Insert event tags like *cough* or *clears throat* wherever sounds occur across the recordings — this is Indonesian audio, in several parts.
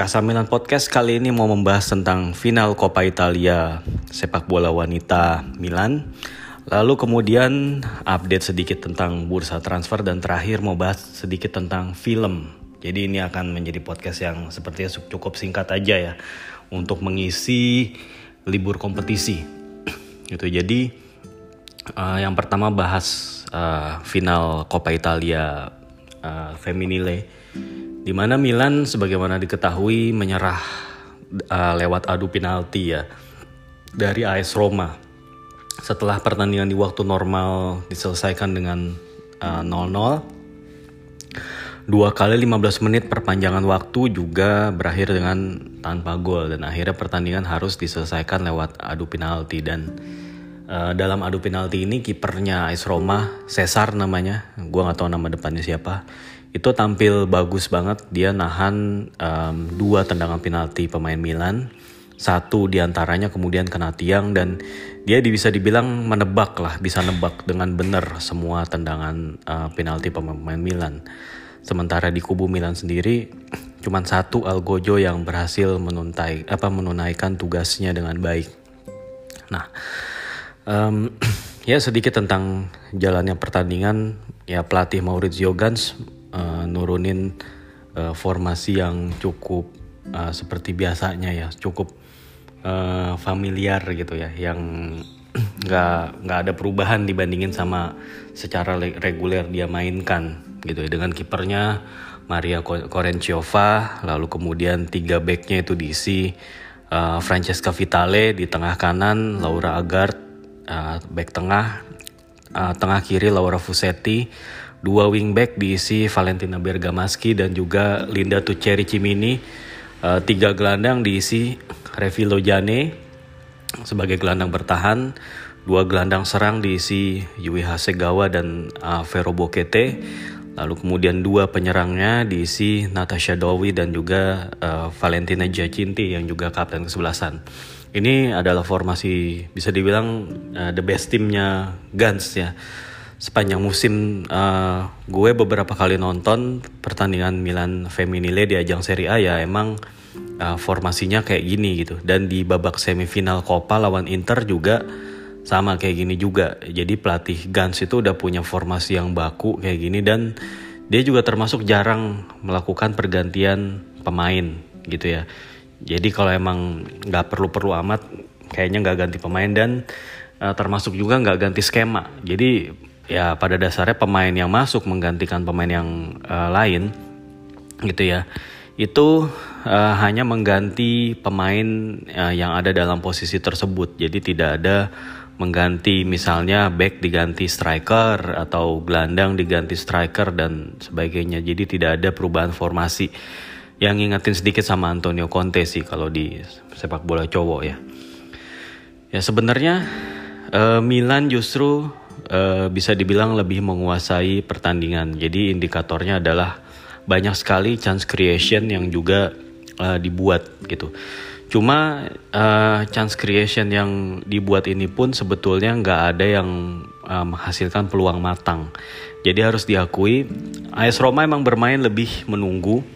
Kasamilan Podcast kali ini mau membahas tentang final Coppa Italia sepak bola wanita Milan. Lalu kemudian update sedikit tentang bursa transfer dan terakhir mau bahas sedikit tentang film. Jadi ini akan menjadi podcast yang sepertinya cukup singkat aja ya untuk mengisi libur kompetisi. *clears throat* Gitu. Jadi uh, yang pertama bahas uh, final Coppa Italia uh, Femminile. Di mana Milan sebagaimana diketahui menyerah uh, lewat adu penalti ya dari AS Roma. Setelah pertandingan di waktu normal diselesaikan dengan uh, 0-0, dua kali 15 menit perpanjangan waktu juga berakhir dengan tanpa gol. Dan akhirnya pertandingan harus diselesaikan lewat adu penalti. Dan uh, dalam adu penalti ini kipernya AS Roma Cesar namanya, gue nggak tahu nama depannya siapa itu tampil bagus banget. Dia nahan um, dua tendangan penalti pemain Milan. Satu di antaranya kemudian kena tiang dan dia bisa dibilang menebak lah bisa nebak dengan benar semua tendangan uh, penalti pemain Milan. Sementara di kubu Milan sendiri cuma satu Algojo yang berhasil menuntai apa menunaikan tugasnya dengan baik. Nah um, *clears throat* ya sedikit tentang jalannya pertandingan. Ya pelatih Maurizio Gans uh, nurunin uh, formasi yang cukup uh, seperti biasanya ya cukup uh, familiar gitu ya yang *clears throat* nggak nggak ada perubahan dibandingin sama secara reguler dia mainkan gitu ya. Dengan kipernya Maria Korenciova lalu kemudian tiga backnya itu diisi uh, Francesca Vitale di tengah kanan Laura Agard uh, back tengah uh, tengah kiri Laura Fusetti Dua wingback diisi Valentina Bergamaschi dan juga Linda Tuceri Cimini. Uh, tiga gelandang diisi Revilo Jane sebagai gelandang bertahan. Dua gelandang serang diisi Yui Hasegawa dan uh, Vero Bokete. Lalu kemudian dua penyerangnya diisi Natasha Dowi dan juga uh, Valentina Giacinti yang juga kapten kesebelasan. Ini adalah formasi bisa dibilang uh, the best timnya Gans ya. Sepanjang musim uh, gue beberapa kali nonton pertandingan Milan Femminile di ajang Serie A ya emang uh, formasinya kayak gini gitu. Dan di babak semifinal Coppa lawan Inter juga sama kayak gini juga. Jadi pelatih Gans itu udah punya formasi yang baku kayak gini dan dia juga termasuk jarang melakukan pergantian pemain gitu ya jadi kalau emang nggak perlu-perlu amat kayaknya nggak ganti pemain dan uh, termasuk juga nggak ganti skema. Jadi ya pada dasarnya pemain yang masuk menggantikan pemain yang uh, lain gitu ya itu uh, hanya mengganti pemain uh, yang ada dalam posisi tersebut. Jadi tidak ada mengganti misalnya back diganti striker atau gelandang diganti striker dan sebagainya. Jadi tidak ada perubahan formasi yang ingatin sedikit sama Antonio Conte sih kalau di sepak bola cowok ya ya sebenarnya uh, Milan justru uh, bisa dibilang lebih menguasai pertandingan. Jadi indikatornya adalah banyak sekali chance creation yang juga uh, dibuat gitu. Cuma chance creation yang dibuat ini pun sebetulnya nggak ada yang menghasilkan peluang matang. Jadi harus diakui AS Roma emang bermain lebih menunggu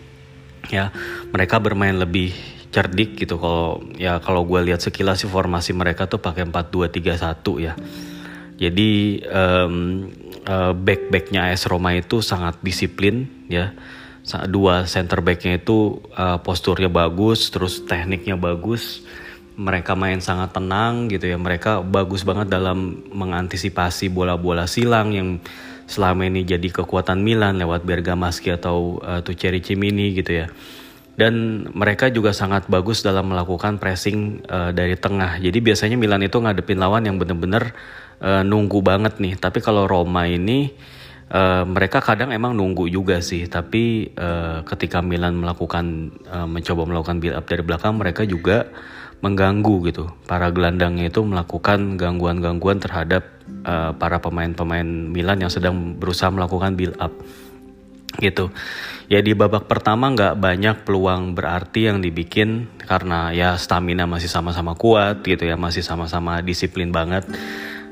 ya. Mereka bermain lebih cerdik gitu kalau ya kalau gue lihat sekilas sih formasi mereka tuh pakai 4-2-3-1 ya jadi um, uh, back backnya AS Roma itu sangat disiplin ya. Dua center backnya itu uh, posturnya bagus, terus tekniknya bagus. Mereka main sangat tenang gitu ya. Mereka bagus banget dalam mengantisipasi bola-bola silang yang selama ini jadi kekuatan Milan lewat Bergamaschi atau uh, Tuceri Cimini gitu ya dan mereka juga sangat bagus dalam melakukan pressing uh, dari tengah. Jadi biasanya Milan itu ngadepin lawan yang bener-bener uh, nunggu banget nih. Tapi kalau Roma ini uh, mereka kadang emang nunggu juga sih. Tapi uh, ketika Milan melakukan uh, mencoba melakukan build up dari belakang, mereka juga mengganggu gitu. Para gelandangnya itu melakukan gangguan-gangguan terhadap uh, para pemain-pemain Milan yang sedang berusaha melakukan build up gitu. Ya di babak pertama nggak banyak peluang berarti yang dibikin karena ya stamina masih sama-sama kuat gitu ya masih sama-sama disiplin banget.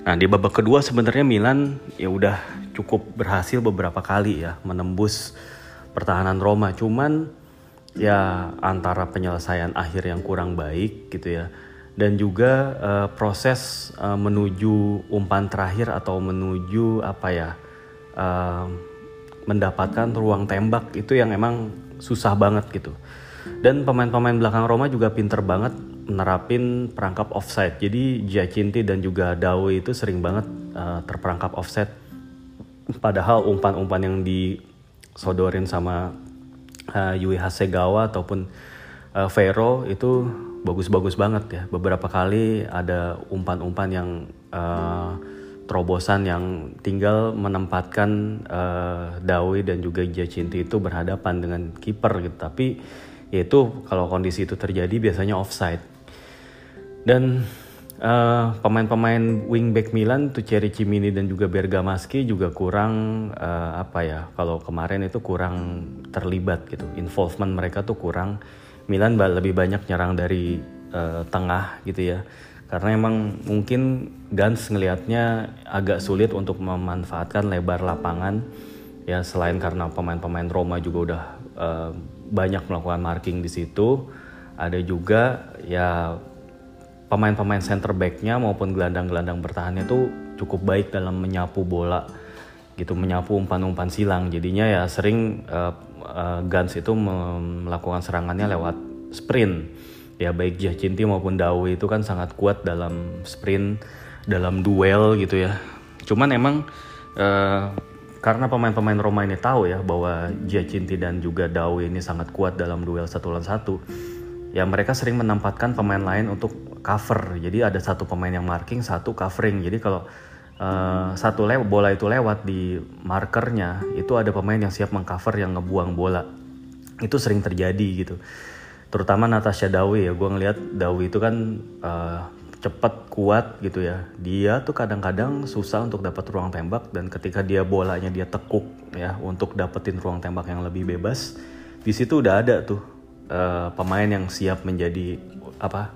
Nah di babak kedua sebenarnya Milan ya udah cukup berhasil beberapa kali ya menembus pertahanan Roma. Cuman ya antara penyelesaian akhir yang kurang baik gitu ya dan juga uh, proses uh, menuju umpan terakhir atau menuju apa ya uh, mendapatkan ruang tembak itu yang emang susah banget gitu. Dan pemain-pemain belakang Roma juga pinter banget menerapin perangkap offside. Jadi Giacinti dan juga Dawe itu sering banget uh, terperangkap offside. Padahal umpan-umpan yang disodorin sama uh, Yui Hasegawa ataupun uh, Vero itu bagus-bagus banget ya. Beberapa kali ada umpan-umpan yang uh, terobosan yang tinggal menempatkan uh, Dawi dan juga Jacinti itu berhadapan dengan kiper gitu. Tapi yaitu kalau kondisi itu terjadi biasanya offside. Dan uh, pemain-pemain wingback Milan tuh Cherry Cimini dan juga Bergamaschi juga kurang uh, apa ya kalau kemarin itu kurang terlibat gitu involvement mereka tuh kurang Milan lebih banyak nyerang dari uh, tengah gitu ya. Karena emang mungkin Gans ngelihatnya agak sulit untuk memanfaatkan lebar lapangan. Ya selain karena pemain-pemain Roma juga udah uh, banyak melakukan marking di situ. Ada juga ya pemain-pemain center backnya maupun gelandang-gelandang bertahannya itu cukup baik dalam menyapu bola gitu menyapu umpan-umpan silang. Jadinya ya sering uh, uh, Gans itu melakukan serangannya lewat sprint. Ya baik Jacinti maupun Dawi itu kan sangat kuat dalam sprint dalam duel gitu ya. Cuman emang uh, karena pemain-pemain Roma ini tahu ya bahwa Jacinti dan juga Dawi ini sangat kuat dalam duel satu lawan satu ya mereka sering menempatkan pemain lain untuk cover. Jadi ada satu pemain yang marking satu covering. Jadi kalau uh, satu lew bola itu lewat di markernya itu ada pemain yang siap mengcover yang ngebuang bola. Itu sering terjadi gitu. Terutama Natasha Dawi ya gue ngelihat Dawi itu kan uh, cepet kuat gitu ya. Dia tuh kadang-kadang susah untuk dapat ruang tembak dan ketika dia bolanya dia tekuk ya untuk dapetin ruang tembak yang lebih bebas di situ udah ada tuh uh, pemain yang siap menjadi apa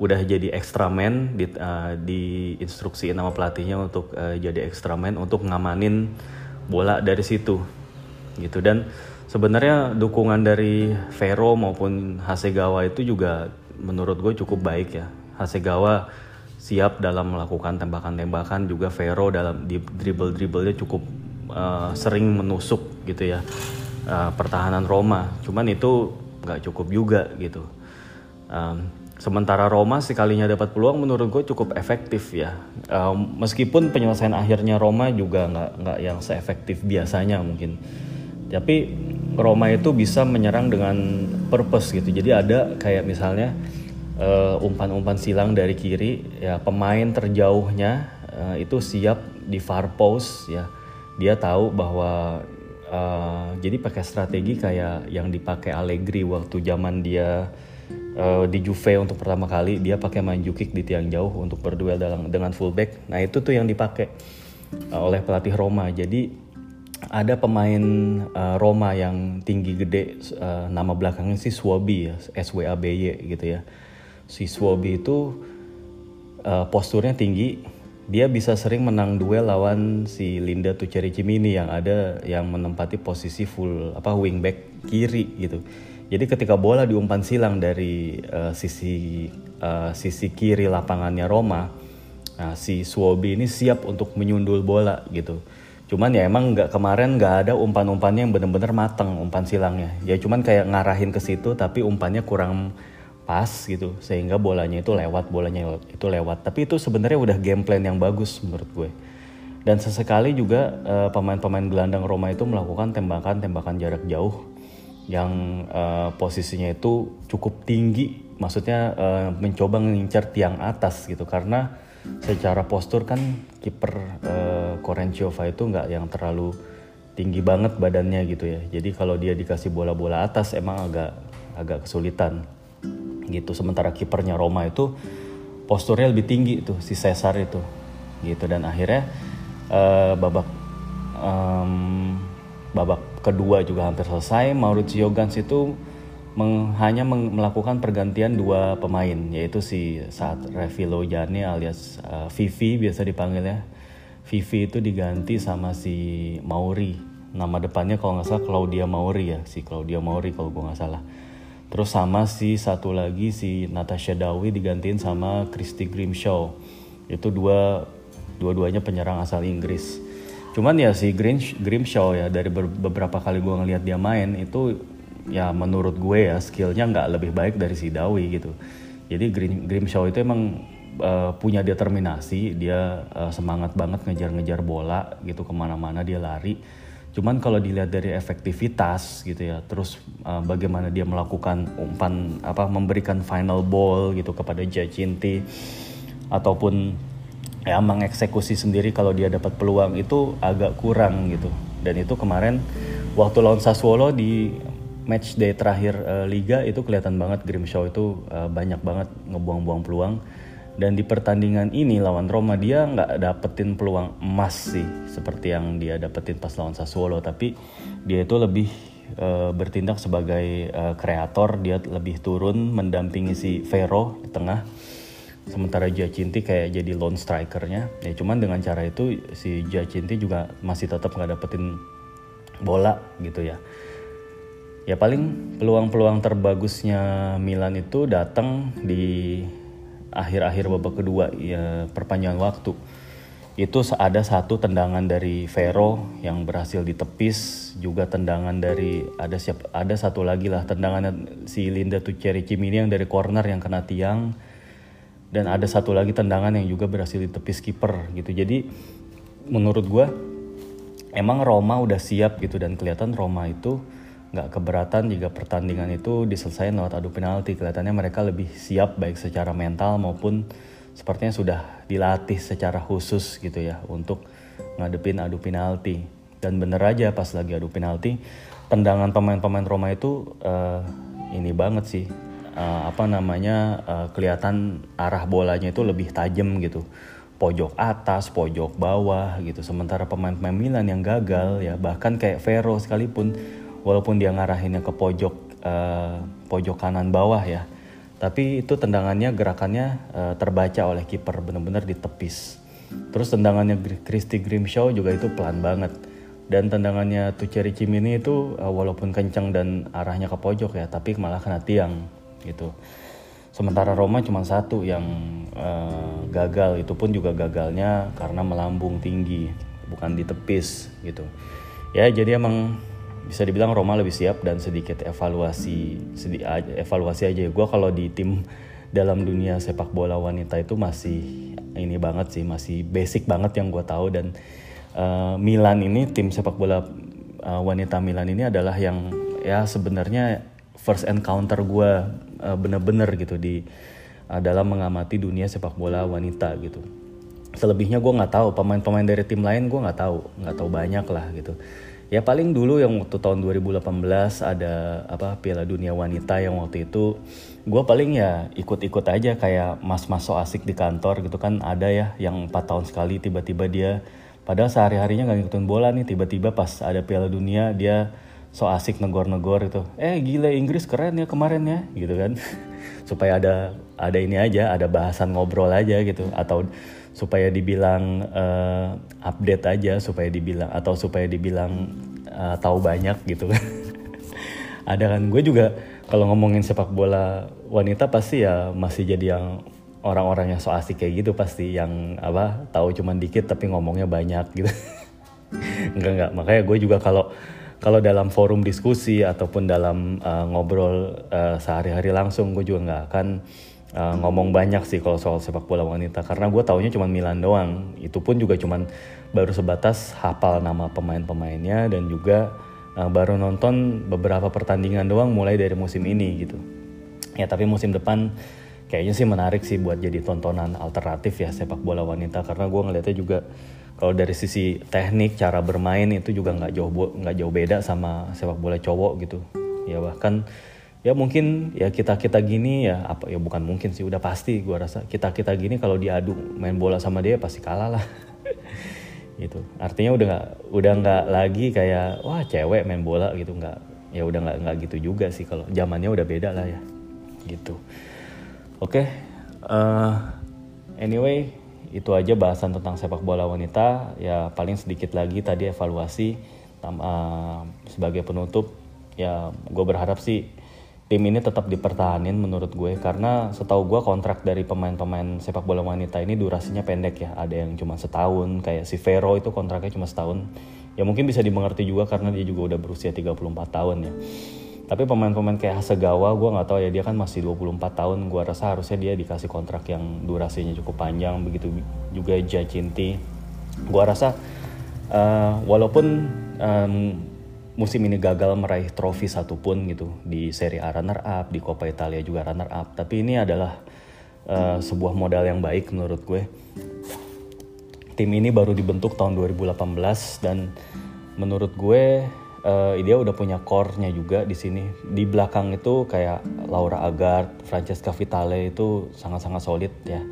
udah jadi extra man di, uh, di instruksi nama pelatihnya untuk uh, jadi extra man untuk ngamanin bola dari situ gitu. Dan sebenarnya dukungan dari Vero maupun Hasegawa itu juga menurut gue cukup baik ya. Hasegawa siap dalam melakukan tembakan-tembakan juga Vero dalam dribble dribblenya cukup uh, sering menusuk gitu ya uh, pertahanan Roma. Cuman itu nggak cukup juga gitu. Um, sementara Roma sekalinya dapat peluang menurut gue cukup efektif ya. Um, meskipun penyelesaian akhirnya Roma juga nggak nggak yang seefektif biasanya mungkin. Tapi Roma itu bisa menyerang dengan purpose gitu. Jadi ada kayak misalnya umpan-umpan uh, silang dari kiri ya pemain terjauhnya uh, itu siap di far post ya. Dia tahu bahwa uh, jadi pakai strategi kayak yang dipakai Allegri waktu zaman dia uh, di Juve untuk pertama kali dia pakai main kick di tiang jauh untuk berduel dalam dengan fullback. Nah itu tuh yang dipakai uh, oleh pelatih Roma. Jadi ada pemain uh, Roma yang tinggi gede uh, nama belakangnya si Swabi ya S W A B Y gitu ya. Si Swabi itu uh, posturnya tinggi dia bisa sering menang duel lawan si Linda Tuceri Cimini yang ada yang menempati posisi full apa wingback kiri gitu. Jadi ketika bola diumpan silang dari uh, sisi uh, sisi kiri lapangannya Roma, nah, si Suobi ini siap untuk menyundul bola gitu. Cuman ya emang nggak kemarin nggak ada umpan-umpannya yang bener-bener mateng umpan silangnya. Ya cuman kayak ngarahin ke situ tapi umpannya kurang pas gitu sehingga bolanya itu lewat bolanya itu lewat tapi itu sebenarnya udah game plan yang bagus menurut gue dan sesekali juga uh, pemain-pemain gelandang Roma itu melakukan tembakan-tembakan jarak jauh yang uh, posisinya itu cukup tinggi. Maksudnya uh, mencoba mengincar tiang atas gitu. Karena secara postur kan kiper uh, Korenciova itu nggak yang terlalu tinggi banget badannya gitu ya. Jadi kalau dia dikasih bola-bola atas emang agak agak kesulitan gitu. Sementara kipernya Roma itu posturnya lebih tinggi tuh si Cesar itu gitu. Dan akhirnya uh, babak um, babak kedua juga hampir selesai Maurizio Gans itu meng, hanya meng, melakukan pergantian dua pemain yaitu si saat Revilo Jane alias uh, Vivi biasa dipanggilnya Vivi itu diganti sama si Mauri nama depannya kalau nggak salah Claudia Mauri ya si Claudia Mauri kalau gue nggak salah Terus sama si satu lagi si Natasha Dawi digantiin sama Christy Grimshaw. Itu dua dua-duanya penyerang asal Inggris. Cuman ya si Grimshaw ya dari beberapa kali gue ngeliat dia main itu ya menurut gue ya skillnya nggak lebih baik dari si Dawi gitu. Jadi Grim, Grimshaw itu emang uh, punya determinasi, dia uh, semangat banget ngejar-ngejar bola gitu ke mana-mana dia lari Cuman kalau dilihat dari efektivitas gitu ya, terus uh, bagaimana dia melakukan umpan apa memberikan final ball gitu kepada Jacinti ataupun ya mengeksekusi sendiri kalau dia dapat peluang itu agak kurang gitu. Dan itu kemarin waktu lawan Sassuolo di match day terakhir uh, liga itu kelihatan banget Grimshaw itu uh, banyak banget ngebuang-buang peluang. Dan di pertandingan ini lawan Roma dia nggak dapetin peluang emas sih seperti yang dia dapetin pas lawan Sassuolo. Tapi dia itu lebih uh, bertindak sebagai uh, kreator. Dia lebih turun mendampingi si Vero di tengah sementara Giacinti kayak jadi lone strikernya. Ya cuman dengan cara itu si Giacinti juga masih tetap nggak dapetin bola gitu ya. Ya paling peluang-peluang terbagusnya Milan itu datang di akhir-akhir babak kedua ya perpanjangan waktu. Itu ada satu tendangan dari Vero yang berhasil ditepis juga tendangan dari ada siap ada satu lagi lah tendangan si Linda Tuceri Cimini yang dari corner yang kena tiang dan ada satu lagi tendangan yang juga berhasil ditepis kiper gitu jadi menurut gue emang Roma udah siap gitu dan kelihatan Roma itu nggak keberatan jika pertandingan itu diselesaikan lewat adu penalti. Kelihatannya mereka lebih siap baik secara mental maupun sepertinya sudah dilatih secara khusus gitu ya untuk ngadepin adu penalti. Dan bener aja pas lagi adu penalti, tendangan pemain-pemain Roma itu uh, ini banget sih. Uh, apa namanya uh, kelihatan arah bolanya itu lebih tajam gitu. Pojok atas, pojok bawah gitu. Sementara pemain-pemain Milan yang gagal ya bahkan kayak Vero sekalipun walaupun dia ngarahinnya ke pojok uh, pojok kanan bawah ya. Tapi itu tendangannya gerakannya uh, terbaca oleh kiper benar-benar ditepis. Terus tendangannya Christy Grimshaw juga itu pelan banget. Dan tendangannya Tucheri Cimini itu walaupun kencang dan arahnya ke pojok ya tapi malah kena tiang gitu. Sementara Roma cuma satu yang uh, gagal. Itu pun juga gagalnya karena melambung tinggi bukan ditepis gitu. Ya jadi emang bisa dibilang Roma lebih siap dan sedikit evaluasi sedih evaluasi aja. Gue kalau di tim dalam dunia sepak bola wanita itu masih ini banget sih masih basic banget yang gue tahu. Dan uh, Milan ini tim sepak bola uh, wanita Milan ini adalah yang ya sebenarnya first encounter gue uh, bener-bener gitu di uh, dalam mengamati dunia sepak bola wanita gitu. Selebihnya gue nggak tahu pemain-pemain dari tim lain gue nggak tahu nggak tahu banyak lah gitu. Ya paling dulu yang waktu tahun 2018 ada apa Piala Dunia Wanita yang waktu itu gue paling ya ikut-ikut aja kayak mas-mas so asik di kantor gitu kan ada ya yang empat tahun sekali tiba-tiba dia padahal sehari-harinya nggak ngikutin bola nih tiba-tiba pas ada Piala Dunia dia so asik negor-negor itu. Eh gila Inggris keren ya kemarin ya gitu kan. *laughs* Supaya ada ada ini aja ada bahasan ngobrol aja gitu. Atau supaya dibilang uh, update aja supaya dibilang atau supaya dibilang uh, tahu banyak gitu. Kan *laughs* ada kan gue juga kalau ngomongin sepak bola wanita pasti ya masih jadi yang orang-orang yang so asik kayak gitu pasti yang apa tahu cuman dikit tapi ngomongnya banyak gitu. *laughs* Enggak enggak. Makanya gue juga kalau kalau dalam forum diskusi ataupun dalam uh, ngobrol uh, sehari-hari langsung gue juga nggak akan uh, ngomong banyak sih kalau soal sepak bola wanita. Karena gue taunya cuma Milan doang. Itu pun juga cuma baru sebatas hafal nama pemain-pemainnya dan juga uh, baru nonton beberapa pertandingan doang mulai dari musim ini gitu. Ya tapi musim depan kayaknya sih menarik sih buat jadi tontonan alternatif ya sepak bola wanita. Karena gue ngeliatnya juga kalau dari sisi teknik cara bermain itu juga nggak jauh nggak jauh beda sama sepak bola cowok gitu. Ya bahkan ya mungkin ya kita kita gini ya apa ya bukan mungkin sih udah pasti gue rasa. Kita kita gini kalau diadu main bola sama dia pasti kalah lah. *laughs* Gitu. Artinya udah nggak udah nggak lagi kayak wah cewek main bola gitu. Nggak ya udah nggak nggak gitu juga sih kalau zamannya udah beda lah ya. Gitu. Oke okay. uh, eh, anyway itu aja bahasan tentang sepak bola wanita. Ya paling sedikit lagi tadi evaluasi uh, sebagai penutup ya gue berharap sih tim ini tetap dipertahanin menurut gue. Karena setahu gue kontrak dari pemain-pemain sepak bola wanita ini durasinya pendek ya. Ada yang cuma setahun kayak si Vero itu kontraknya cuma setahun. Ya mungkin bisa dimengerti juga karena dia juga udah berusia 34 tahun ya tapi pemain-pemain kayak Hasegawa gue nggak tahu ya dia kan masih 24 tahun. Gue rasa harusnya dia dikasih kontrak yang durasinya cukup panjang begitu juga Jacinti gue rasa uh, walaupun um, musim ini gagal meraih trofi satupun gitu di Serie A runner up di Coppa Italia juga runner up tapi ini adalah uh, sebuah modal yang baik menurut gue. Tim ini baru dibentuk tahun 2018 dan menurut gue uh, dia udah punya core-nya juga di sini di belakang itu kayak Laura Agard, Francesca Vitale itu sangat-sangat solid ya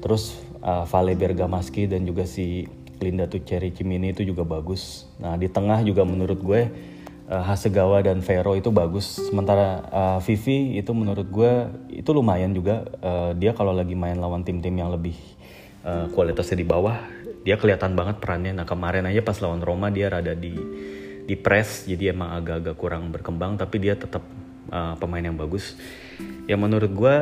terus uh, Vale Bergamaschi dan juga si Linda Tuceri Cimini itu juga bagus. Nah di tengah juga menurut gue uh, Hasegawa dan Vero itu bagus. Sementara uh, Vivi itu menurut gue itu lumayan juga. Uh, dia kalau lagi main lawan tim-tim yang lebih uh, kualitasnya di bawah, dia kelihatan banget perannya. Nah kemarin aja pas lawan Roma dia rada di di press, jadi emang agak-agak kurang berkembang. Tapi dia tetap uh, pemain yang bagus. Ya menurut gue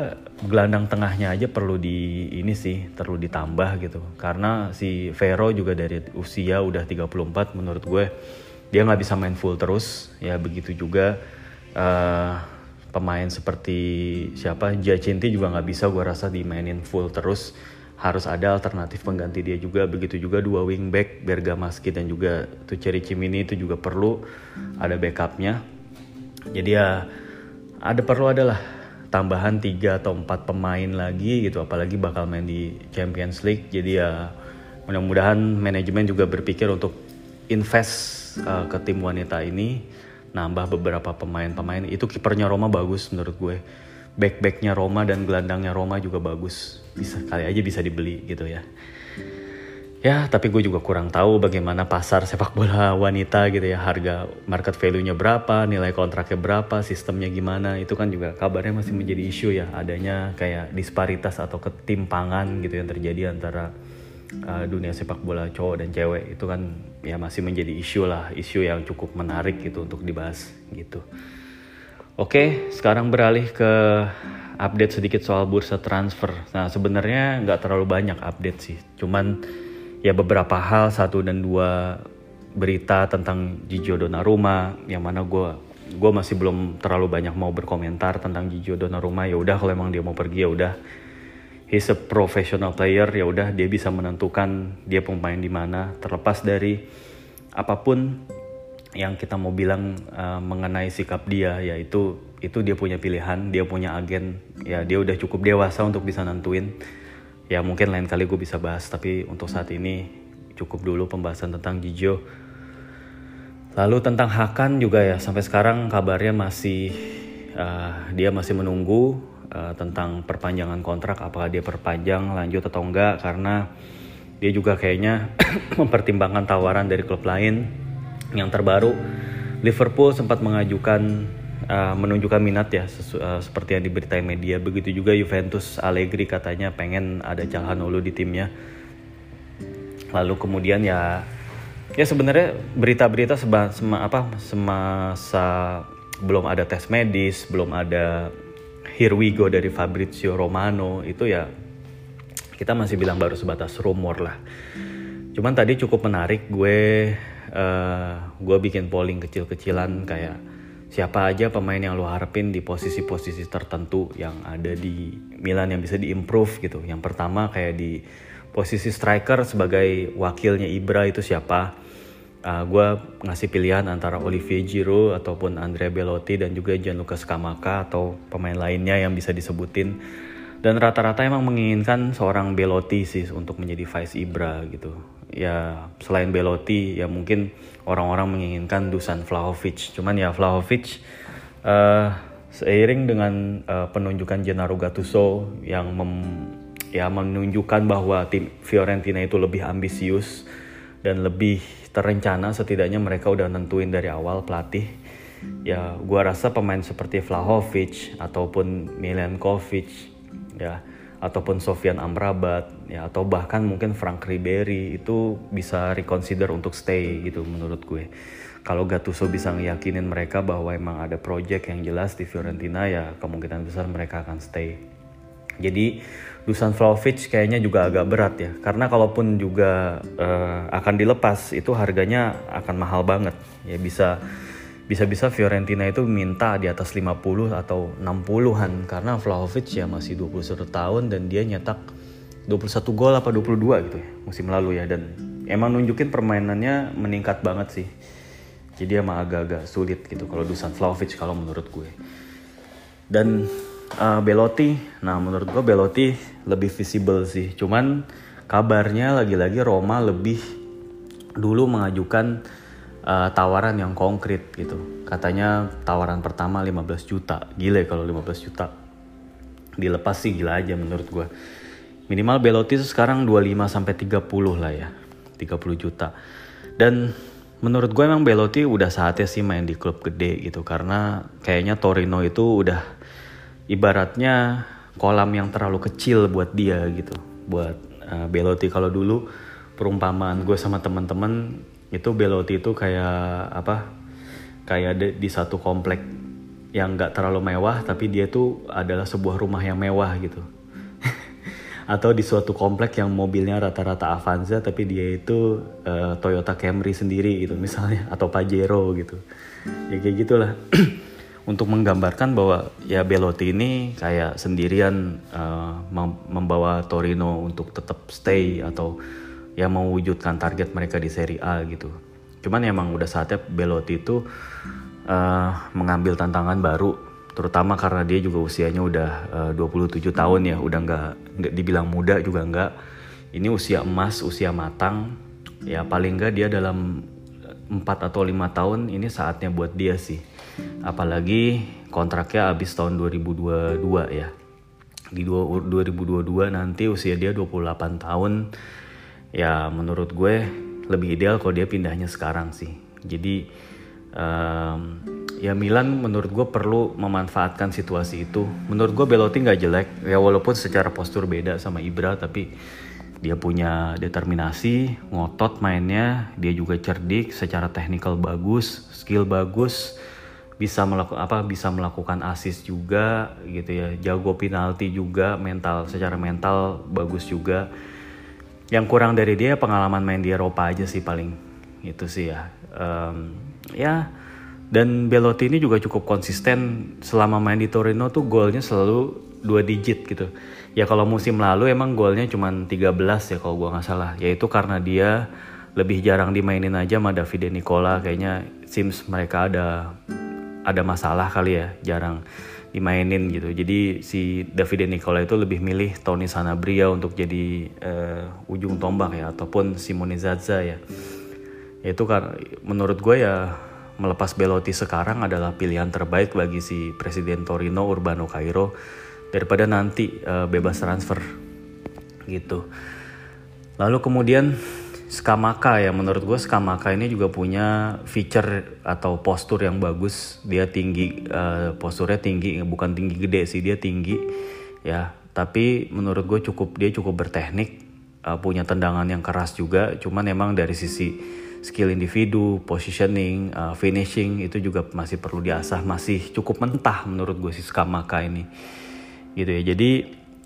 gelandang tengahnya aja perlu di ini sih perlu ditambah gitu. Karena si Vero juga dari usia udah 34 menurut gue dia nggak bisa main full terus. Ya begitu juga uh, pemain seperti siapa? Jacinti juga nggak bisa gue rasa dimainin full terus harus ada alternatif pengganti dia juga. Begitu juga dua wingback Bergamaschi dan juga Tuceri Cimini itu juga perlu ada backupnya. Jadi ya ada perlu adalah tambahan tiga atau empat pemain lagi gitu apalagi bakal main di Champions League. Jadi ya mudah-mudahan manajemen juga berpikir untuk invest uh, ke tim wanita ini nambah beberapa pemain-pemain. Itu kipernya Roma bagus menurut gue back-backnya Roma dan gelandangnya Roma juga bagus. Bisa kali aja bisa dibeli gitu ya. Ya tapi gue juga kurang tahu bagaimana pasar sepak bola wanita gitu ya. Harga market value-nya berapa nilai kontraknya berapa sistemnya gimana. Itu kan juga kabarnya masih menjadi isu ya. Adanya kayak disparitas atau ketimpangan gitu yang terjadi antara uh, dunia sepak bola cowok dan cewek. Itu kan ya masih menjadi isu lah. Isu yang cukup menarik gitu untuk dibahas gitu oke sekarang beralih ke update sedikit soal bursa transfer. Nah sebenarnya nggak terlalu banyak update sih. Cuman ya beberapa hal satu dan dua berita tentang Gigio Donnarumma yang mana gue gue masih belum terlalu banyak mau berkomentar tentang Gigio Donnarumma. Ya udah kalau emang dia mau pergi ya udah. He's a professional player ya udah dia bisa menentukan dia pemain di mana. Terlepas dari apa pun yang kita mau bilang uh, mengenai sikap dia ya itu itu dia punya pilihan dia punya agen. Ya dia udah cukup dewasa untuk bisa nentuin. Ya mungkin lain kali gue bisa bahas tapi untuk saat ini cukup dulu pembahasan tentang Jijo. Lalu tentang Hakan juga ya sampai sekarang kabarnya masih uh, dia masih menunggu uh, tentang perpanjangan kontrak apakah dia perpanjang lanjut atau enggak. Karena dia juga kayaknya *clears throat* mempertimbangkan tawaran dari klub lain yang terbaru. Liverpool sempat mengajukan uh, menunjukkan minat ya sesu, uh, seperti yang diberitain media. Begitu juga Juventus Allegri katanya pengen ada Calhanoglu di timnya. Lalu kemudian ya ya sebenarnya berita-berita seba, sema, apa semasa belum ada tes medis belum ada here we go dari Fabrizio Romano itu ya kita masih bilang baru sebatas rumor lah. Cuman tadi cukup menarik gue uh, gue bikin polling kecil-kecilan kayak siapa aja pemain yang lo harapin di posisi-posisi tertentu yang ada di Milan yang bisa diimprove gitu. Yang pertama kayak di posisi striker sebagai wakilnya Ibra itu siapa? Uh, ah, gue ngasih pilihan antara Olivier Giroud ataupun Andrea Belotti dan juga Gianluca Scamacca atau pemain lainnya yang bisa disebutin. Dan rata-rata emang menginginkan seorang Belotti sih untuk menjadi vice Ibra gitu ya selain Belotti ya mungkin orang-orang menginginkan Dusan Vlahovic. Cuman ya Vlahovic uh, seiring dengan uh, penunjukan Gennaro Gattuso yang mem, ya menunjukkan bahwa tim Fiorentina itu lebih ambisius dan lebih terencana setidaknya mereka udah nentuin dari awal pelatih. Ya gua rasa pemain seperti Vlahovic ataupun Milenkovic ya ataupun Sofian Amrabat ya atau bahkan mungkin Frank Ribery itu bisa reconsider untuk stay gitu menurut gue. Kalau Gattuso bisa ngeyakinin mereka bahwa emang ada project yang jelas di Fiorentina ya kemungkinan besar mereka akan stay. Jadi Dusan Vlahovic kayaknya juga agak berat ya. Karena kalaupun juga uh, akan dilepas itu harganya akan mahal banget. Ya bisa bisa-bisa Fiorentina itu minta di atas 50 atau 60-an karena Vlahovic ya masih 21 tahun dan dia nyetak 21 gol apa 22 gitu ya musim lalu ya dan emang nunjukin permainannya meningkat banget sih. Jadi emang agak-agak sulit gitu kalau Dusan Vlahovic kalau menurut gue. Dan uh, Belotti, nah menurut gue Belotti lebih visible sih. Cuman kabarnya lagi-lagi Roma lebih dulu mengajukan uh, tawaran yang konkret gitu. Katanya tawaran pertama 15 juta. Gile kalau 15 juta. Dilepas sih gila aja menurut gue. Minimal Belotti itu sekarang 25 sampai 30 lah ya. 30 juta. Dan menurut gue emang Belotti udah saatnya sih main di klub gede gitu karena kayaknya Torino itu udah ibaratnya kolam yang terlalu kecil buat dia gitu. Buat uh, Belotti kalau dulu perumpamaan gue sama teman-teman itu Belotti itu kayak apa? Kayak di, di satu komplek yang gak terlalu mewah tapi dia tuh adalah sebuah rumah yang mewah gitu *laughs* atau di suatu komplek yang mobilnya rata-rata Avanza tapi dia itu uh, Toyota Camry sendiri gitu misalnya atau Pajero gitu ya kayak gitulah *clears throat* untuk menggambarkan bahwa ya Belotti ini kayak sendirian uh, membawa Torino untuk tetap stay atau ya mewujudkan target mereka di Serie A gitu. Cuman emang udah saatnya Belotti itu uh, mengambil tantangan baru terutama karena dia juga usianya udah eh, uh, 27 tahun ya udah nggak nggak dibilang muda juga nggak. Ini usia emas usia matang. Ya paling nggak dia dalam 4 atau lima tahun ini saatnya buat dia sih. Apalagi kontraknya habis tahun 2022 ya. Di 2022 nanti usia dia 28 tahun ya menurut gue lebih ideal kalau dia pindahnya sekarang sih jadi um, ya Milan menurut gue perlu memanfaatkan situasi itu. Menurut gue Belotti nggak jelek, ya walaupun secara postur beda sama Ibra, tapi dia punya determinasi, ngotot mainnya, dia juga cerdik, secara teknikal bagus, skill bagus, bisa melakukan apa, bisa melakukan assist juga, gitu ya, jago penalti juga, mental, secara mental bagus juga. Yang kurang dari dia pengalaman main di Eropa aja sih paling, itu sih ya. Um, ya dan Belotti ini juga cukup konsisten selama main di Torino tuh golnya selalu dua digit gitu. Ya kalau musim lalu emang golnya cuma 13 ya kalau gua nggak salah. Yaitu karena dia lebih jarang dimainin aja sama Davide Nicola kayaknya Sims mereka ada ada masalah kali ya, jarang dimainin gitu. Jadi si Davide Nicola itu lebih milih Tony Sanabria untuk jadi uh, ujung tombak ya ataupun Simone Zaza ya. Itu kan menurut gue ya melepas Belotti sekarang adalah pilihan terbaik bagi si Presiden Torino Urbano Cairo daripada nanti uh, bebas transfer gitu. Lalu kemudian Skamaka ya menurut gue Skamaka ini juga punya feature atau postur yang bagus. Dia tinggi uh, posturnya tinggi bukan tinggi gede sih dia tinggi ya. Tapi menurut gue cukup dia cukup berteknik uh, punya tendangan yang keras juga. Cuman emang dari sisi skill individu, positioning, uh, finishing itu juga masih perlu diasah, masih cukup mentah menurut gue si Skamaka ini. Gitu ya. Jadi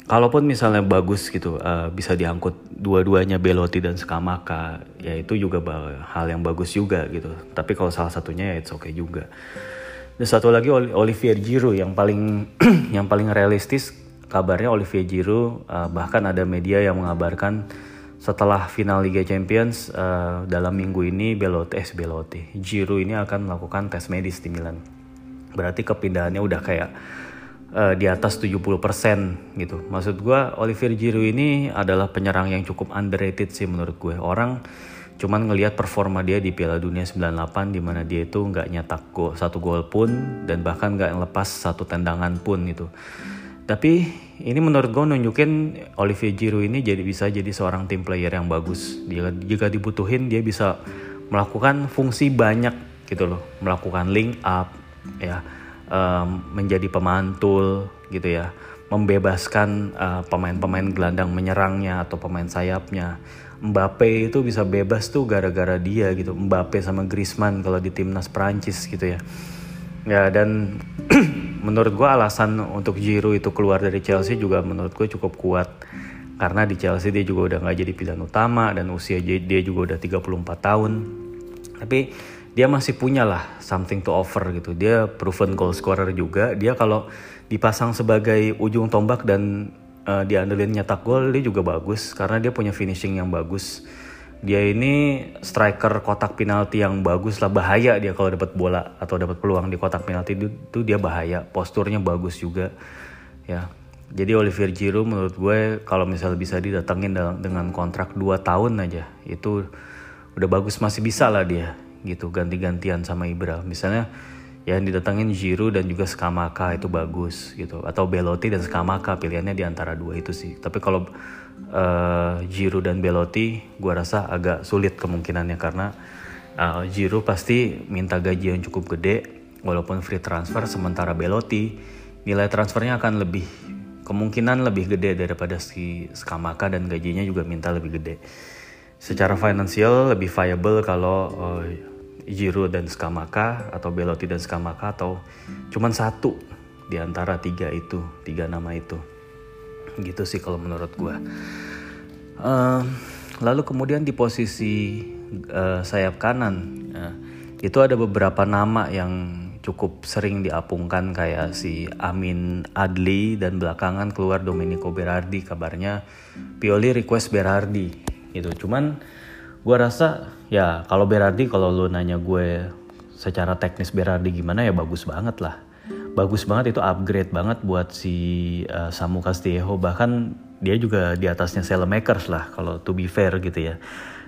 kalaupun misalnya bagus gitu uh, bisa diangkut dua-duanya Belotti dan Skamaka, ya itu juga hal yang bagus juga gitu. Tapi kalau salah satunya ya it's okay juga. Dan satu lagi Olivier Giroud yang paling *clears throat* yang paling realistis kabarnya Olivier Giroud uh, bahkan ada media yang mengabarkan setelah final Liga Champions uh, dalam minggu ini Belotti, eh Belotti, Giroud ini akan melakukan tes medis di Milan. Berarti kepindahannya udah kayak uh, di atas 70% gitu. Maksud gue Olivier Giroud ini adalah penyerang yang cukup underrated sih menurut gue. Orang cuman ngelihat performa dia di Piala Dunia 98 di mana dia itu nggak nyetak gol satu gol pun dan bahkan nggak lepas satu tendangan pun gitu. Tapi ini menurut gue nunjukin Olivier Giroud ini jadi bisa jadi seorang tim player yang bagus. Dia jika dibutuhin dia bisa melakukan fungsi banyak gitu loh, melakukan link up ya, menjadi pemantul gitu ya, membebaskan uh, pemain-pemain gelandang menyerangnya atau pemain sayapnya. Mbappe itu bisa bebas tuh gara-gara dia gitu. Mbappe sama Griezmann kalau di timnas Prancis gitu ya. Ya dan *clears throat* menurut gue alasan untuk Giroud itu keluar dari Chelsea juga menurut gue cukup kuat. Karena di Chelsea dia juga udah nggak jadi pilihan utama dan usia dia juga udah 34 tahun. Tapi dia masih punya lah something to offer gitu. Dia proven goal scorer juga. Dia kalau dipasang sebagai ujung tombak dan uh, diandelin nyetak gol dia juga bagus karena dia punya finishing yang bagus. Dia ini striker kotak penalti yang bagus lah bahaya dia kalau dapat bola atau dapat peluang di kotak penalti itu, dia bahaya. Posturnya bagus juga. Ya. Jadi Olivier Giroud menurut gue kalau misalnya bisa didatengin dengan kontrak 2 tahun aja itu udah bagus masih bisa lah dia gitu ganti-gantian sama Ibra. Misalnya ya didatengin Giroud dan juga Skamaka itu bagus gitu. Atau Belotti dan Skamaka pilihannya di antara dua itu sih. Tapi kalau uh, Giroud dan Belotti gue rasa agak sulit kemungkinannya karena uh, Giroud pasti minta gaji yang cukup gede walaupun free transfer sementara Belotti nilai transfernya akan lebih kemungkinan lebih gede daripada si Skamaka dan gajinya juga minta lebih gede. Secara finansial lebih viable kalau uh, Giroud dan Skamaka atau Belotti dan Skamaka atau cuman satu di antara tiga itu tiga nama itu. Gitu sih kalau menurut gue uh, lalu kemudian di posisi uh, sayap kanan uh, itu ada beberapa nama yang cukup sering diapungkan kayak si Amin Adli dan belakangan keluar Domenico Berardi. Kabarnya Pioli request Berardi gitu. Cuman gue rasa ya kalau Berardi kalau lu nanya gue secara teknis Berardi gimana ya bagus banget lah. Bagus banget itu upgrade banget buat si uh, Samu Castillejo bahkan dia juga di atasnya Makers lah kalau to be fair gitu ya.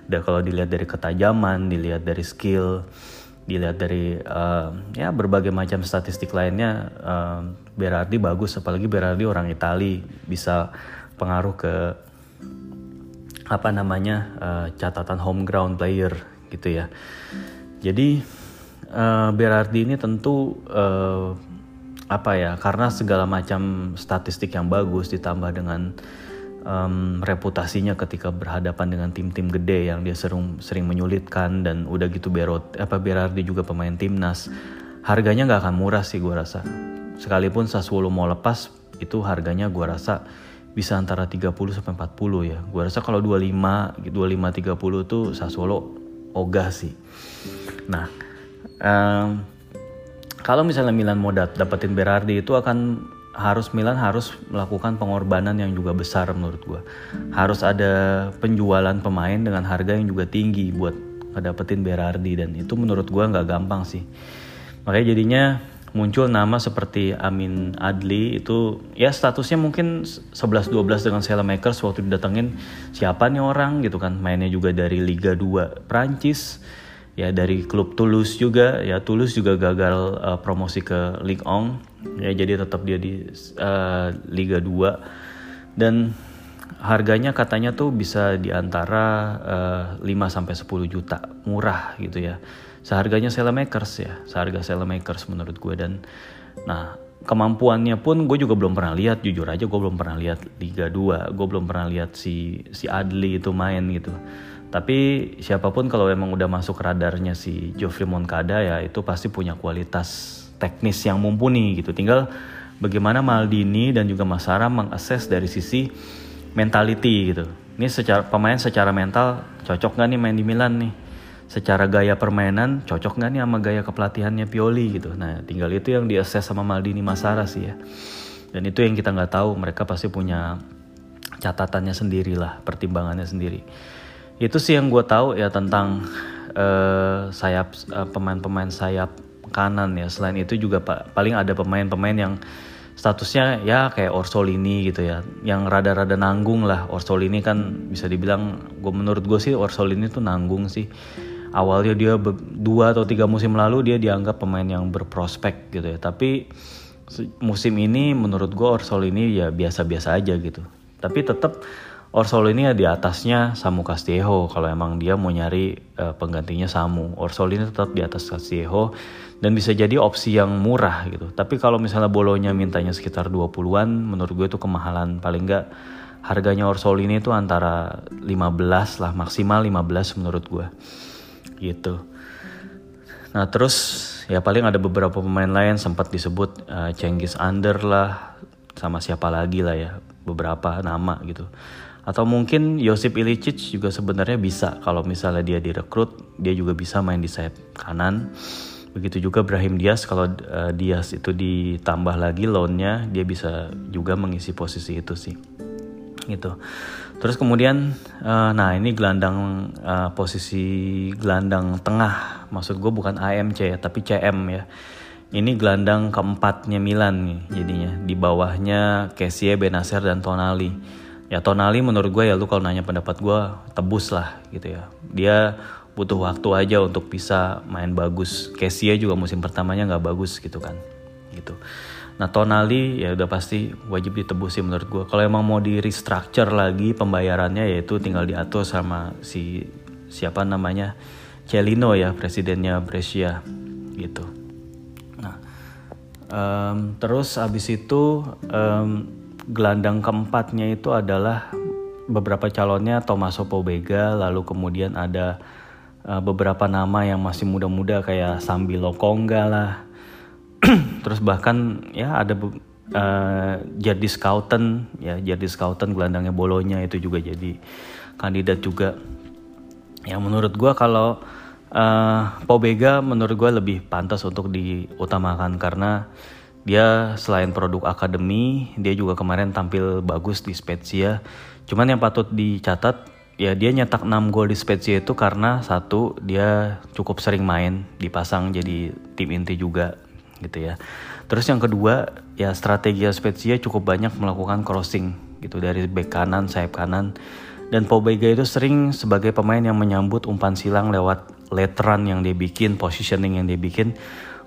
Dan kalau dilihat dari ketajaman dilihat dari skill dilihat dari uh, ya berbagai macam statistik lainnya uh, Berardi bagus. Apalagi Berardi orang Itali bisa pengaruh ke apa namanya uh, catatan home ground player gitu ya. Jadi uh, Berardi ini tentu uh, apa ya karena segala macam statistik yang bagus ditambah dengan um, reputasinya ketika berhadapan dengan tim-tim gede yang dia sering sering menyulitkan dan udah gitu Berot apa Berardi juga pemain timnas harganya nggak akan murah sih gue rasa sekalipun Sassuolo mau lepas itu harganya gue rasa bisa antara 30 sampai 40 ya. Gua rasa kalau 25 25 30 tuh Sassuolo ogah sih. Nah, um, kalau misalnya Milan mau dapetin Berardi itu akan harus Milan harus melakukan pengorbanan yang juga besar menurut gua. Harus ada penjualan pemain dengan harga yang juga tinggi buat ngedapetin Berardi dan itu menurut gua nggak gampang sih. Makanya jadinya muncul nama seperti Amin Adli itu ya statusnya mungkin 11-12 dengan Makers waktu didatengin siapa nih orang gitu kan. Mainnya juga dari Liga 2 Prancis ya dari klub Toulouse juga ya Toulouse juga gagal uh, promosi ke Ligue 1 ya jadi tetap dia di uh, Liga 2 dan harganya katanya tuh bisa di antara uh, 5 sampai 10 juta murah gitu ya seharganya Makers ya seharga Makers menurut gue. Dan nah kemampuannya pun gue juga belum pernah lihat. Jujur aja gue belum pernah lihat Liga 2 gue belum pernah lihat si si Adli itu main gitu. Tapi siapa pun kalau emang udah masuk radarnya si Geoffrey Moncada ya itu pasti punya kualitas teknis yang mumpuni gitu. Tinggal bagaimana Maldini dan juga Masara mengakses dari sisi mentality gitu. Ini secara pemain secara mental cocok gak nih main di Milan nih secara gaya permainan cocok nggak nih sama gaya kepelatihannya Pioli gitu. Nah tinggal itu yang diakses sama Maldini Masara sih ya. Dan itu yang kita nggak tahu mereka pasti punya catatannya sendiri lah, pertimbangannya sendiri. Itu sih yang gue tahu ya tentang uh, sayap uh, pemain-pemain sayap kanan ya. Selain itu juga paling ada pemain-pemain yang statusnya ya kayak Orsolini gitu ya yang rada-rada nanggung lah Orsolini kan bisa dibilang gue menurut gue sih Orsolini tuh nanggung sih awalnya dia dua atau tiga musim lalu dia dianggap pemain yang berprospek gitu ya. Tapi musim ini menurut gue Orsol ini ya biasa-biasa aja gitu. Tapi tetap Orsol ini ya di atasnya Samu Castillejo. Kalau emang dia mau nyari uh, penggantinya Samu. Orsol ini tetap di atas Castillejo dan bisa jadi opsi yang murah gitu. Tapi kalau misalnya bolonya mintanya sekitar 20-an menurut gue itu kemahalan. Paling enggak harganya Orsolini itu antara 15 lah maksimal 15 menurut gue gitu. Nah terus ya paling ada beberapa pemain lain sempat disebut uh, Cengiz Under lah sama siapa lagi lah ya beberapa nama gitu. Atau mungkin Josip Ilicic juga sebenarnya bisa kalau misalnya dia direkrut dia juga bisa main di sayap kanan. Begitu juga Brahim Diaz kalau uh, Diaz itu ditambah lagi loannya dia bisa juga mengisi posisi itu sih gitu. Terus kemudian uh, nah ini gelandang uh, posisi gelandang tengah. Maksud gue bukan AMC ya tapi CM ya. Ini gelandang keempatnya Milan nih jadinya. Di bawahnya Kessie, Benacer dan Tonali. Ya Tonali menurut gue ya lu kalau nanya pendapat gue tebus lah gitu ya. Dia butuh waktu aja untuk bisa main bagus. Casey juga musim pertamanya nggak bagus gitu kan gitu nah Tonali ya udah pasti wajib ditebus sih menurut gue kalau emang mau di restructure lagi pembayarannya yaitu tinggal diatur sama si siapa namanya Celino ya presidennya Brescia gitu nah um, terus abis itu um, gelandang keempatnya itu adalah beberapa calonnya Tomaso Pobega, lalu kemudian ada uh, beberapa nama yang masih muda-muda kayak Sambi Lokonga lah. *clears throat* Terus bahkan ya ada uh, jadi Scouten, ya jadi Scouten gelandangnya Bolonya itu juga jadi kandidat juga. Ya menurut gue kalau uh, Pobega menurut gue lebih pantas untuk diutamakan karena dia selain produk akademi, dia juga kemarin tampil bagus di Spezia. Cuman yang patut dicatat, ya dia nyetak 6 gol di Spezia itu karena satu dia cukup sering main, dipasang jadi tim inti juga gitu ya. Terus yang kedua, ya strategi Spezia cukup banyak melakukan crossing gitu dari back kanan, sayap kanan. Dan Pobega itu sering sebagai pemain yang menyambut umpan silang lewat letteran yang dia bikin, positioning yang dia bikin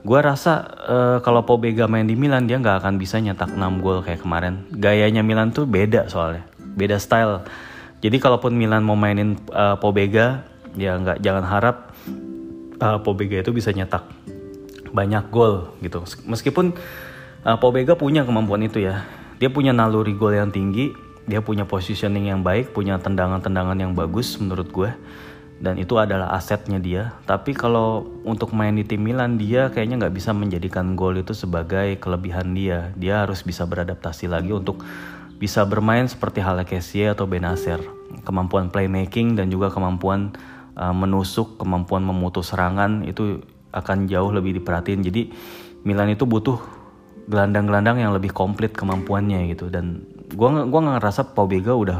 gue rasa uh, kalau Pobega main di Milan dia nggak akan bisa nyetak 6 gol kayak kemarin. Gayanya Milan tuh beda soalnya, beda style. Jadi kalaupun Milan mau mainin uh, Pobega, ya nggak jangan harap uh, Pobega itu bisa nyetak banyak gol gitu. Meskipun uh, Pobega punya kemampuan itu ya, dia punya naluri gol yang tinggi, dia punya positioning yang baik, punya tendangan-tendangan yang bagus menurut gue dan itu adalah asetnya dia. Tapi kalau untuk main di tim Milan dia kayaknya nggak bisa menjadikan gol itu sebagai kelebihan dia. Dia harus bisa beradaptasi lagi untuk bisa bermain seperti halnya Kessie atau Benacer. Kemampuan playmaking dan juga kemampuan uh, menusuk, kemampuan memutus serangan itu akan jauh lebih diperhatiin. Jadi Milan itu butuh gelandang-gelandang yang lebih komplit kemampuannya gitu. Dan gua gua nggak ngerasa Pobega udah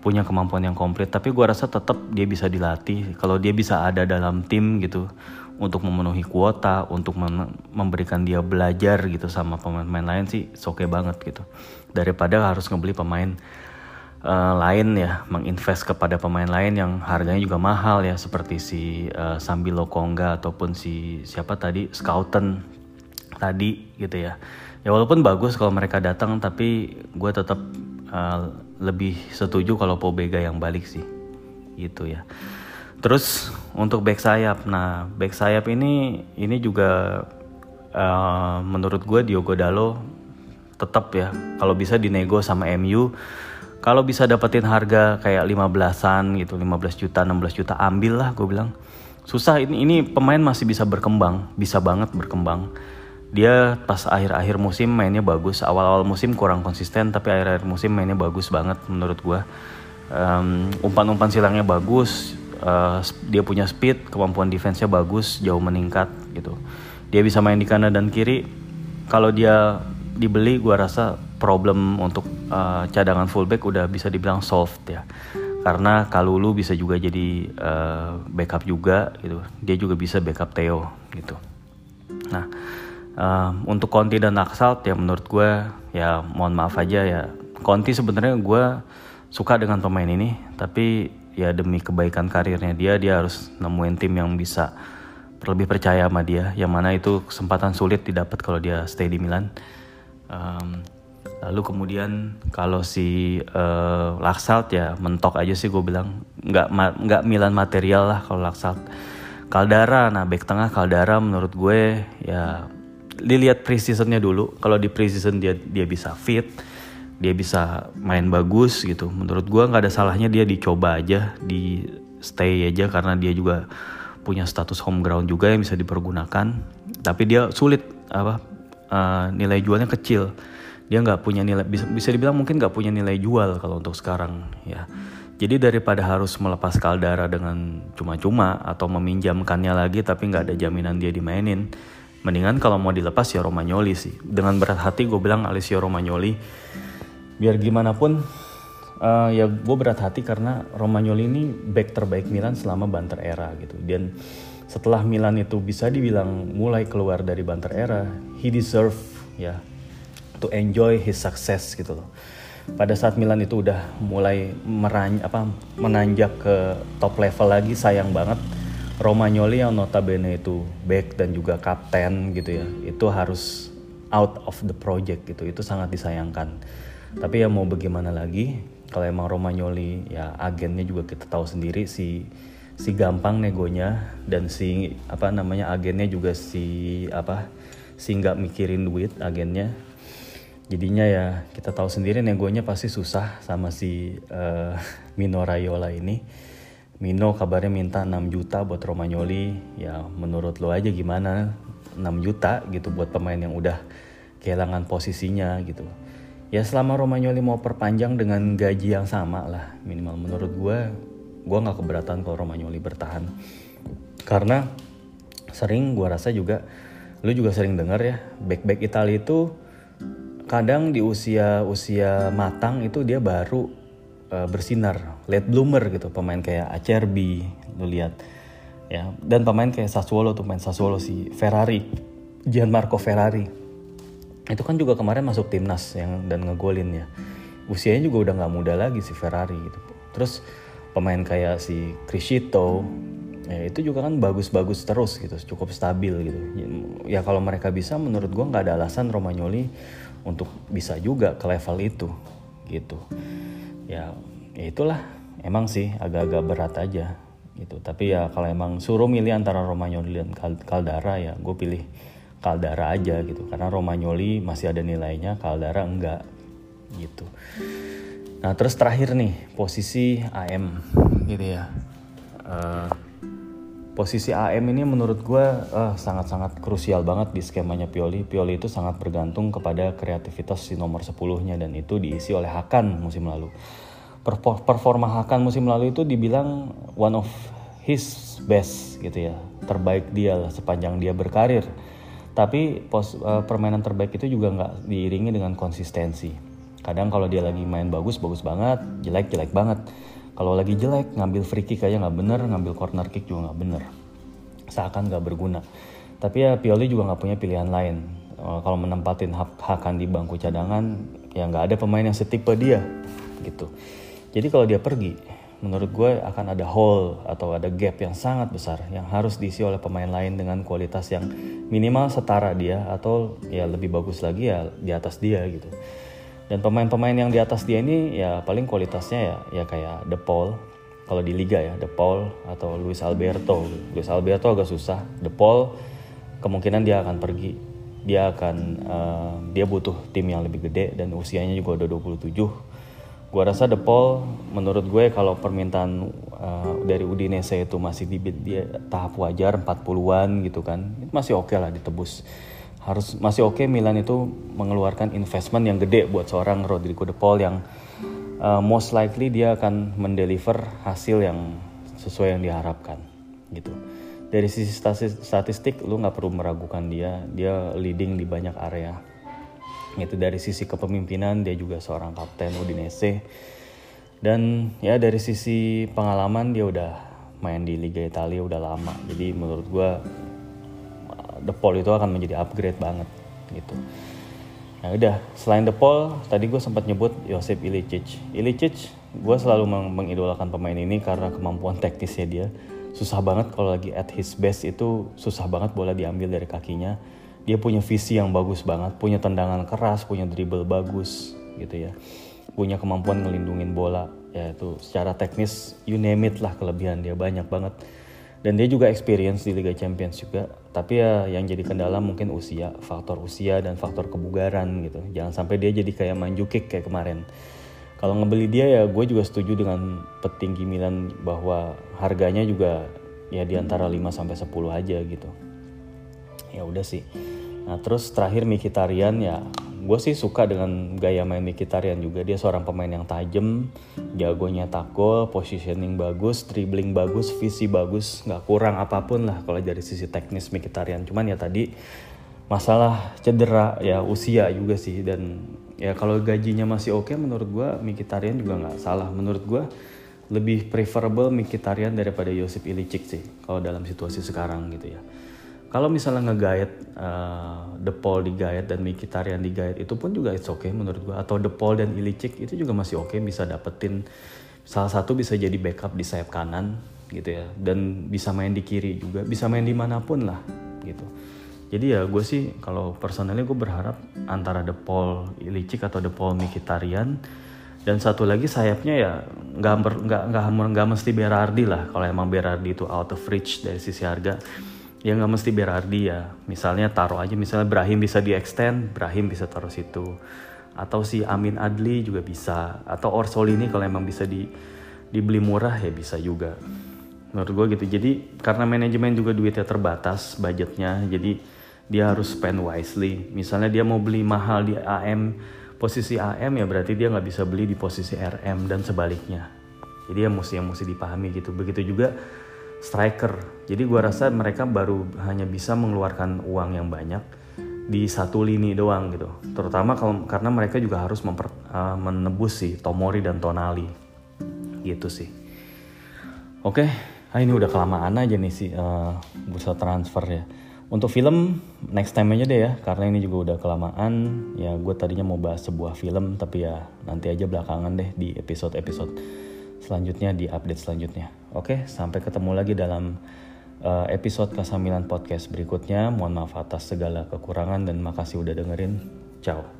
punya kemampuan yang komplit tapi gue rasa tetap dia bisa dilatih. Kalau dia bisa ada dalam tim gitu untuk memenuhi kuota untuk memberikan dia belajar gitu sama pemain-pemain lain sih oke okay banget gitu. Daripada harus ngebeli pemain uh, lain ya menginvest kepada pemain lain yang harganya juga mahal ya seperti si uh, Sambilo Kongga ataupun si siapa tadi Scouten tadi gitu ya. Ya walaupun bagus kalau mereka datang tapi gue tetap uh, lebih setuju kalau Pobega yang balik sih gitu ya. Terus untuk back sayap. Nah back sayap ini ini juga uh, menurut gue Diogo Dalo tetap ya. Kalau bisa dinego sama MU kalau bisa dapetin harga kayak 15-an gitu 15 juta 16 juta ambil lah gue bilang. Susah ini ini pemain masih bisa berkembang bisa banget berkembang. Dia pas akhir-akhir musim mainnya bagus awal-awal musim kurang konsisten tapi akhir-akhir musim mainnya bagus banget menurut gue um, umpan-umpan silangnya bagus uh, dia punya speed kemampuan defense-nya bagus jauh meningkat gitu. Dia bisa main di kanan dan kiri. Kalau dia dibeli gue rasa problem untuk uh, cadangan fullback udah bisa dibilang solved ya. Karena Kalulu bisa juga jadi uh, backup juga gitu. Dia juga bisa backup Theo gitu. Nah uh, untuk Conti dan Aksalt ya menurut gue ya mohon maaf aja ya. Conti sebenarnya gue suka dengan pemain ini tapi ya demi kebaikan karirnya dia dia harus nemuin tim yang bisa lebih percaya sama dia. Yang mana itu kesempatan sulit didapat kalau dia stay di Milan um, lalu kemudian kalau si uh, Laksalt ya mentok aja sih gue bilang. Nggak nggak Milan material lah kalau Laksalt Caldara nah back tengah Caldara menurut gue ya dilihat preseasonnya dulu. Kalau di preseason dia dia bisa fit dia bisa main bagus gitu. Menurut gue nggak ada salahnya dia dicoba aja di stay aja karena dia juga punya status home ground juga yang bisa dipergunakan. Tapi dia sulit apa uh, nilai jualnya kecil. Dia nggak punya nilai bisa bisa dibilang mungkin nggak punya nilai jual kalau untuk sekarang ya. Jadi daripada harus melepas Caldara dengan cuma-cuma atau meminjamkannya lagi tapi nggak ada jaminan dia dimainin mendingan kalau mau dilepas ya Romagnoli sih. Dengan berat hati gue bilang Alessio Romagnoli. Biar gimana pun uh, ya gue berat hati karena Romagnoli ini back terbaik Milan selama Banter era gitu. Dan setelah Milan itu bisa dibilang mulai keluar dari Banter era he deserve ya to enjoy his success gitu loh. Pada saat Milan itu udah mulai merany apa menanjak ke top level lagi sayang banget Romagnoli yang notabene itu back dan juga kapten gitu ya itu harus out of the project gitu itu sangat disayangkan. Tapi ya mau bagaimana lagi kalau emang Romagnoli ya agennya juga kita tahu sendiri si si gampang negonya dan si apa namanya agennya juga si apa si nggak mikirin duit agennya. Jadinya ya kita tahu sendiri negonya pasti susah sama si uh, Mino Raiola ini. Mino kabarnya minta 6 juta buat Romagnoli. Ya menurut lo aja gimana? 6 juta gitu buat pemain yang udah kehilangan posisinya gitu. Ya selama Romagnoli mau perpanjang dengan gaji yang sama lah minimal menurut gue gue nggak keberatan kalau Romagnoli bertahan. Karena sering gue rasa juga lu juga sering dengar ya back back Italia itu kadang di usia usia matang itu dia baru uh, bersinar late bloomer gitu pemain kayak Acerbi lu lihat ya. Dan pemain kayak Sassuolo tuh main Sassuolo si Ferrari Gianmarco Ferrari. Itu kan juga kemarin masuk timnas yang dan ngegolin ya. Usianya juga udah nggak muda lagi si Ferrari gitu. Terus pemain kayak si Crisito ya itu juga kan bagus-bagus terus gitu cukup stabil gitu. Ya kalau mereka bisa menurut gua nggak ada alasan Romagnoli untuk bisa juga ke level itu gitu. Ya, ya itulah. Emang sih agak-agak berat aja gitu. Tapi ya kalau emang suruh milih antara Romagnoli dan Caldara ya gue pilih Caldara aja gitu. Karena Romagnoli masih ada nilainya Caldara enggak gitu nah terus terakhir nih posisi AM gitu ya. Uh, posisi AM ini menurut gue uh, sangat-sangat krusial banget di skemanya Pioli. Pioli itu sangat bergantung kepada kreativitas si nomor 10 nya dan itu diisi oleh Hakan musim lalu. Performa Hakan musim lalu itu dibilang one of his best gitu ya. Terbaik dia lah sepanjang dia berkarir. Tapi pos, uh, permainan terbaik itu juga nggak diiringi dengan konsistensi kadang kalau dia lagi main bagus bagus banget jelek jelek banget. Kalau lagi jelek ngambil free kick aja nggak bener ngambil corner kick juga nggak bener. Seakan nggak berguna. Tapi ya Pioli juga nggak punya pilihan lain. Uh, kalau menempatin hak Hakan di bangku cadangan ya nggak ada pemain yang setipe dia gitu. Jadi kalau dia pergi menurut gue akan ada hole atau ada gap yang sangat besar yang harus diisi oleh pemain lain dengan kualitas yang minimal setara dia atau ya lebih bagus lagi ya di atas dia gitu. Dan pemain-pemain yang di atas dia ini ya paling kualitasnya ya ya kayak De Paul kalau di liga ya De Paul atau Luis Alberto. Luis Alberto agak susah. De Paul kemungkinan dia akan pergi. Dia akan uh, dia butuh tim yang lebih gede dan usianya juga udah 27 Gua rasa The Paul menurut gue kalau permintaan uh, dari Udinese itu masih di dia tahap wajar 40-an gitu kan. Itu masih oke okay lah ditebus. Harus masih oke okay Milan itu mengeluarkan investment yang gede buat seorang Rodrigo De Paul yang uh, most likely dia akan mendeliver hasil yang sesuai yang diharapkan gitu. Dari sisi statistik lu nggak perlu meragukan dia, dia leading di banyak area. Itu dari sisi kepemimpinan dia juga seorang kapten Udinese. Dan ya dari sisi pengalaman dia udah main di Liga Italia udah lama. Jadi menurut gue The Paul itu akan menjadi upgrade banget gitu Nah udah selain The Paul tadi gue sempat nyebut Josep Ilicic Ilicic gue selalu meng mengidolakan pemain ini karena kemampuan teknisnya dia susah banget kalau lagi at his best itu susah banget bola diambil dari kakinya dia punya visi yang bagus banget, punya tendangan keras, punya dribble bagus gitu ya. Punya kemampuan ngelindungin bola, ya itu secara teknis you name it lah kelebihan dia banyak banget. Dan dia juga experience di Liga Champions juga. Tapi ya yang jadi kendala mungkin usia faktor usia dan faktor kebugaran gitu. Jangan sampai dia jadi kayak Manjukik kayak kemarin. Kalau ngebeli dia ya gue juga setuju dengan petinggi Milan bahwa harganya juga ya di antara 5 sampai 10 aja gitu. Ya udah sih. Nah terus terakhir Mikitarian ya gue sih suka dengan gaya main Mikitarian juga. Dia seorang pemain yang tajam jagonya takol positioning bagus dribbling bagus visi bagus. Nggak kurang apa pun lah kalau dari sisi teknis Mikitarian cuman ya tadi masalah cedera ya usia juga sih. Dan ya kalau gajinya masih oke okay, menurut gue Mikitarian juga nggak salah. Menurut gue lebih preferable Mikitarian daripada Josip Ilicic sih kalau dalam situasi sekarang gitu ya kalau misalnya ngegayat uh, The Paul digayat dan Mikitarian digayat itu pun juga it's okay menurut gue atau The Paul dan Ilicic itu juga masih oke okay, bisa dapetin salah satu bisa jadi backup di sayap kanan gitu ya. Dan bisa main di kiri juga bisa main di mana pun lah gitu. Jadi ya gue sih kalau personalnya gue berharap antara The Paul Ilicic atau The Paul Mikitarian dan satu lagi sayapnya ya nggak nggak nggak mesti Berardi lah. Kalau emang Berardi itu out of reach dari sisi harga ya nggak mesti Berardi ya misalnya taruh aja misalnya Brahim bisa di extend Brahim bisa taruh situ atau si Amin Adli juga bisa atau Orsolini kalau emang bisa di dibeli murah ya bisa juga menurut gue gitu jadi karena manajemen juga duitnya terbatas budgetnya jadi dia harus spend wisely. Misalnya dia mau beli mahal di AM, posisi AM ya berarti dia nggak bisa beli di posisi RM dan sebaliknya. Jadi ya mesti yang mesti dipahami gitu. Begitu juga striker. Jadi gua rasa mereka baru hanya bisa mengeluarkan uang yang banyak di satu lini doang gitu. Terutama kalau karena mereka juga harus memper, uh, menebus sih Tomori dan Tonali. Gitu sih. Oke, okay. ah, ini udah kelamaan aja nih sih uh, bursa transfer ya untuk film next time aja deh ya karena ini juga udah kelamaan ya gue tadinya mau bahas sebuah film tapi ya nanti aja belakangan deh di episode-episode selanjutnya di update selanjutnya. Oke sampai ketemu lagi dalam uh, episode kesamilan podcast berikutnya. Mohon maaf atas segala kekurangan dan makasih udah dengerin. Ciao